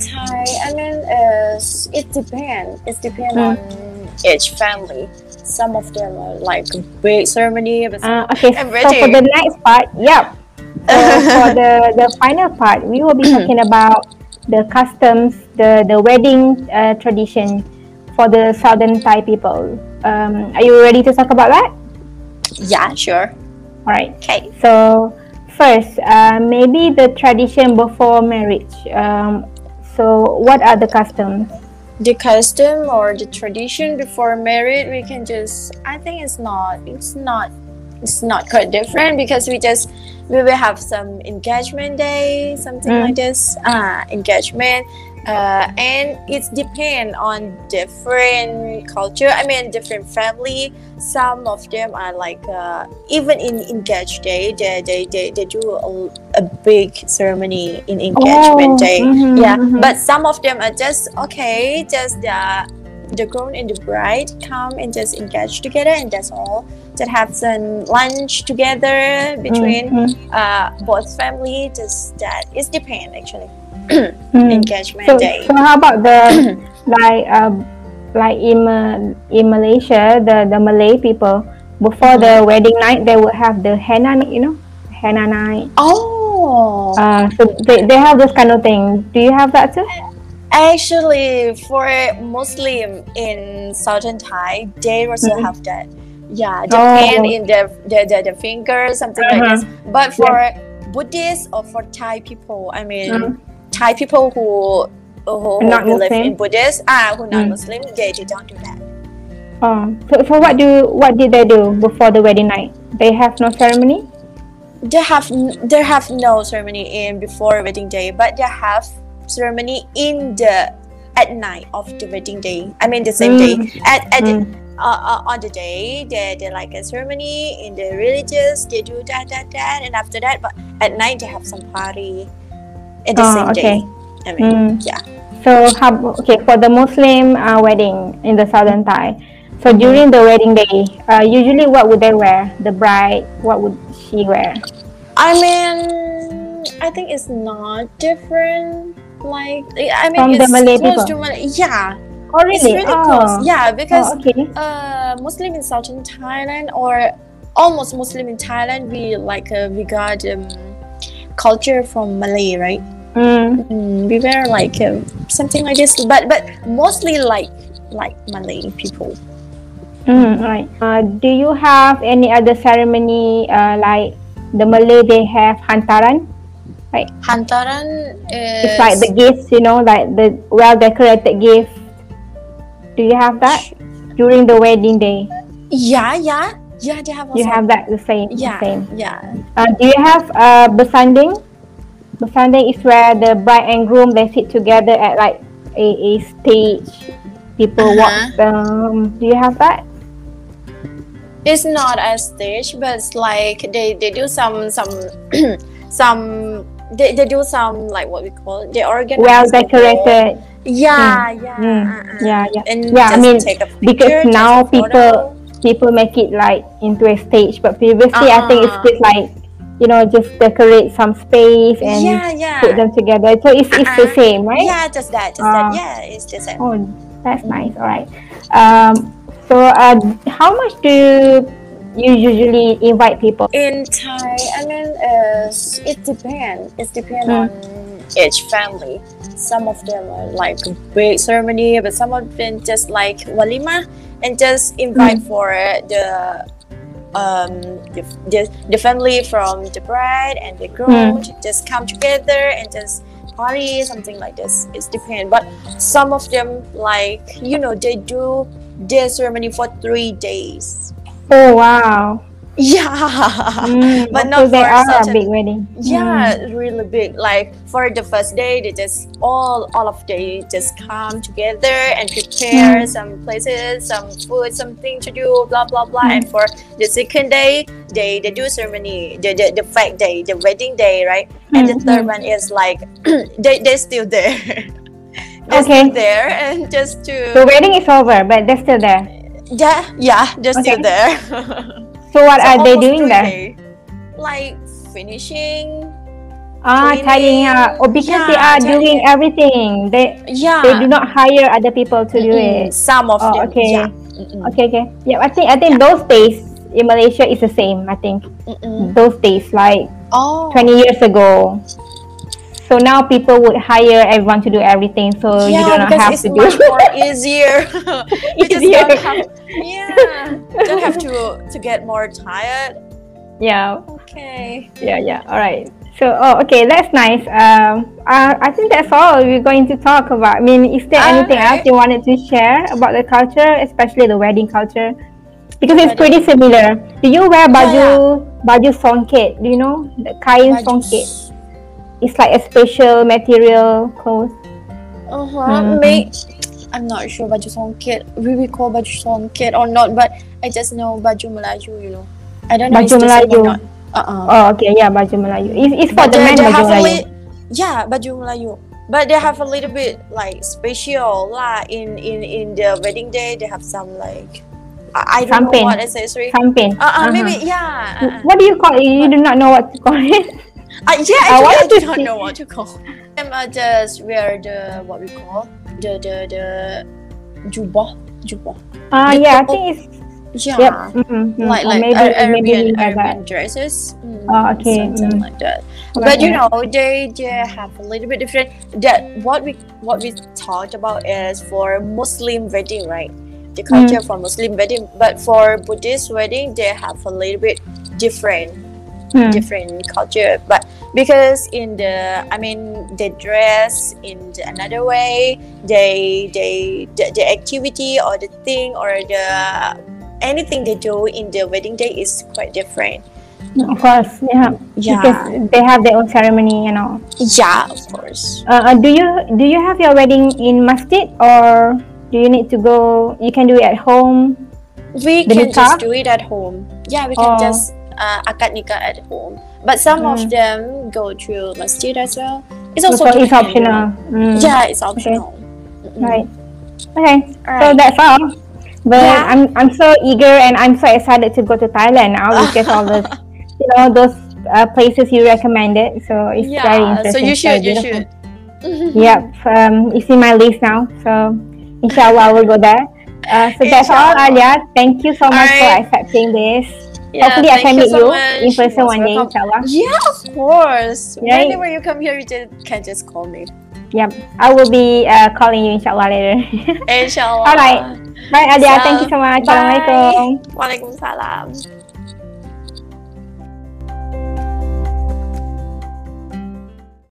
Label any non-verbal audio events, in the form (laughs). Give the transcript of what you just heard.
Thai, I mean, uh, it depends. It depends Mm. on each family. Some of them are like big ceremony, but Uh, okay, I'm so for the next part, yep. So (laughs) for the, the final part, we will be (clears throat) talking about the customs, the, the wedding uh, tradition for the Southern Thai people. Um, are you ready to talk about that? yeah, sure. All right. Okay. So first, uh, maybe the tradition before marriage. Um, so what are the customs? The custom or the tradition before marriage, we can just. I think it's not. It's not. It's not quite different because we just we will have some engagement day, something Mm. like this. Ah, engagement. Uh, and it depends on different culture. I mean, different family. Some of them are like uh, even in engaged day, they they, they, they do a, a big ceremony in engagement Oh, day. mhm, Yeah, mhm. but some of them are just okay, just the the groom and the bride come and just engage together, and that's all. Just have some lunch together between Mhm, uh, both family. Just that it depends actually. (clears throat) mhm. Engagement So, day. so how about the (clears throat) like uh, like in uh, in Malaysia, the the Malay people before the wedding night they would have the henna, night, you know, henna night. Oh, Uh, so they, they have this kind of thing. Do you have that too? actually, for Muslim in southern Thai, they also Mhm. have that. Yeah, the Oh. pen in the the, the, the finger, something like Uh-huh. this. But for Buddhists or for Thai people, I mean, Mhm. Thai people who who, who Not believe Muslim? in Buddhist, ah, who not Mm. Muslim, they, they don't do that. Oh, so, so what do what did they do before the wedding night? They have no ceremony. They have n- they have no ceremony in before wedding day, but they have ceremony in the at night of the wedding day. I mean the same day at at Mm. Uh, on the day they they like a ceremony in the religious. They do that that that, and after that, but at night they have some party in the Oh, same okay. day. I mean, Mm. yeah. So how okay for the Muslim uh, wedding in the southern Thai. So during the wedding day, uh, usually what would they wear? The bride, what would she wear? I mean, I think it's not different. Like, I mean, From the it's Malay close people? to Malay. Yeah, Oh it's really? really oh. close. Yeah, Oh, because okay. uh, Muslim in southern Thailand or almost Muslim in Thailand, we like uh, we got um, culture from Malay, right? Mm. Mm, we wear like uh, something like this, but but mostly like like Malay people. Mm, right. Uh, do you have any other ceremony uh, like the Malay? They have hantaran. Right. Hantaran is It's like the gifts, you know, like the well decorated gift. Do you have that during the wedding day? yeah yeah yeah they have also You have that the same. yeah The same. yeah Uh, do you have uh, besanding? Besanding is where the bride and groom they sit together at like a, a stage. People Uh-huh. watch them. Do you have that? it's not a stage but it's like they they do some some (clears throat) some they, they do some like what we call it they organize Well decorated. Yeah yeah Mm, uh-uh. yeah, yeah. and Yeah, I mean, a because now people- People make it like into a stage, but previously I think it's Ah. just like you know just decorate some space and yeah yeah put them together. So it's, it's the Uh-uh. same, right? yeah just that just Ah. that yeah it's the same Oh, that's nice. All right. Um, so, uh, how much do you usually invite people? in Thai, I mean, uh, it depends. It depends Mm. on each family. Some of them are like big ceremony, but some of them just like walima and just invite mm. for uh, the um the, the, the family from the bride and the groom mm. to just come together and just party something like this it's depends but some of them like you know they do their ceremony for three days Oh wow! Yeah Mm, But not they for are such a big wedding. Yeah, Mm. really big. Like for the first day, they just all all of they just come together and prepare Mm. some places, some food, something to do, blah blah blah. And for the second day, they they do ceremony, the the, the fact day, the wedding day, right? And the third Mhm. one is like (clears throat) they they still there. (laughs) they're Okay. still there and just to The wedding is over, but they're still there. yeah yeah they're still there. (laughs) So what So are they doing there? Like finishing Ah, tidying up. Oh, because Yeah, they are tidying doing everything. They Yeah. they do not hire other people to do Mm-mm. it. Some of Oh, them. okay. Yeah. Okay, okay. Yeah, I think I think those days in Malaysia is the same. I think Mm-mm. those days like Oh. 20 years ago. So now people would hire everyone to do everything, so you don't have to do. much (laughs) more easier. (laughs) you just Easier. don't have, yeah, don't have to to get more tired. yeah, Okay. yeah, yeah. All right. So, oh, okay, that's nice. Um, uh, I think that's all we're going to talk about. I mean, is there anything else you wanted to share about the culture, especially the wedding culture? Because it's pretty similar. Do you wear Yeah, baju baju songket? Do you know the kain Baju- songket? It's like a special material clothes. Uh-huh. Mhm. May I'm not sure baju songket. We will call baju songket or not, but I just know baju Melayu. You know, I don't know. Baju it's the or Melayu. not. Uh-uh. Oh, okay, yeah, baju Melayu. It's, it's for But the they, men they baju Melayu. li- yeah, baju Melayu. But they have a little bit like special lah. In in in the wedding day, they have some like I, I don't know what accessory. Samping. Uh, uh, Uh-huh. maybe yeah. Uh, What do you call it? You do not know what to call it. (laughs) uh, yeah, I I wanted do not know what to call. I'm uh, just wear the what we call the the the jubah jubah. Uh, The yeah, I think it's Yeah. yep. Mm-hmm. Like like maybe Ar- maybe Arabian, like. Arabian dresses. Mm, Oh, okay, Something mm. like that. Like but you know they they have a little bit different that what we what we talked about is for muslim wedding right the culture Mm. for muslim wedding but for buddhist wedding they have a little bit different Hmm. different culture but because in the i mean they dress in the another way they they the, the activity or the thing or the anything they do in the wedding day is quite different Of course, yeah. yeah Because they have their own ceremony and all. yeah of course Uh, uh, do you do you have your wedding in masjid or do you need to go? You can do it at home. We The can nikah? just do it at home. Yeah, we can Oh. just uh, akad nikah at home. But some of Mm. them go to masjid as well. It's So also it's optional. Mm, Yeah, it's optional. Mm-mm. Right. Okay. So that's all. But Yeah. I'm I'm so eager and I'm so excited to go to Thailand now because all the (laughs) you know those uh, places you recommended. So it's very interesting. so you should, you should. (laughs) Yep, um, it's in my list now. So, inshallah, I will go there. Uh, so (laughs) that's all. Alia. Thank you so much for accepting this. Yeah, Hopefully, I can meet so you much. in person one day, inshallah. Yeah, of course. Right. Whenever you come here, you just, can just call me. Yep, I will be uh, calling you, inshallah, later. (laughs) Inshallah. Alright. Bye, Alia. So, Thank you so much. bye. Assalamualaikum. Waalaikumsalam.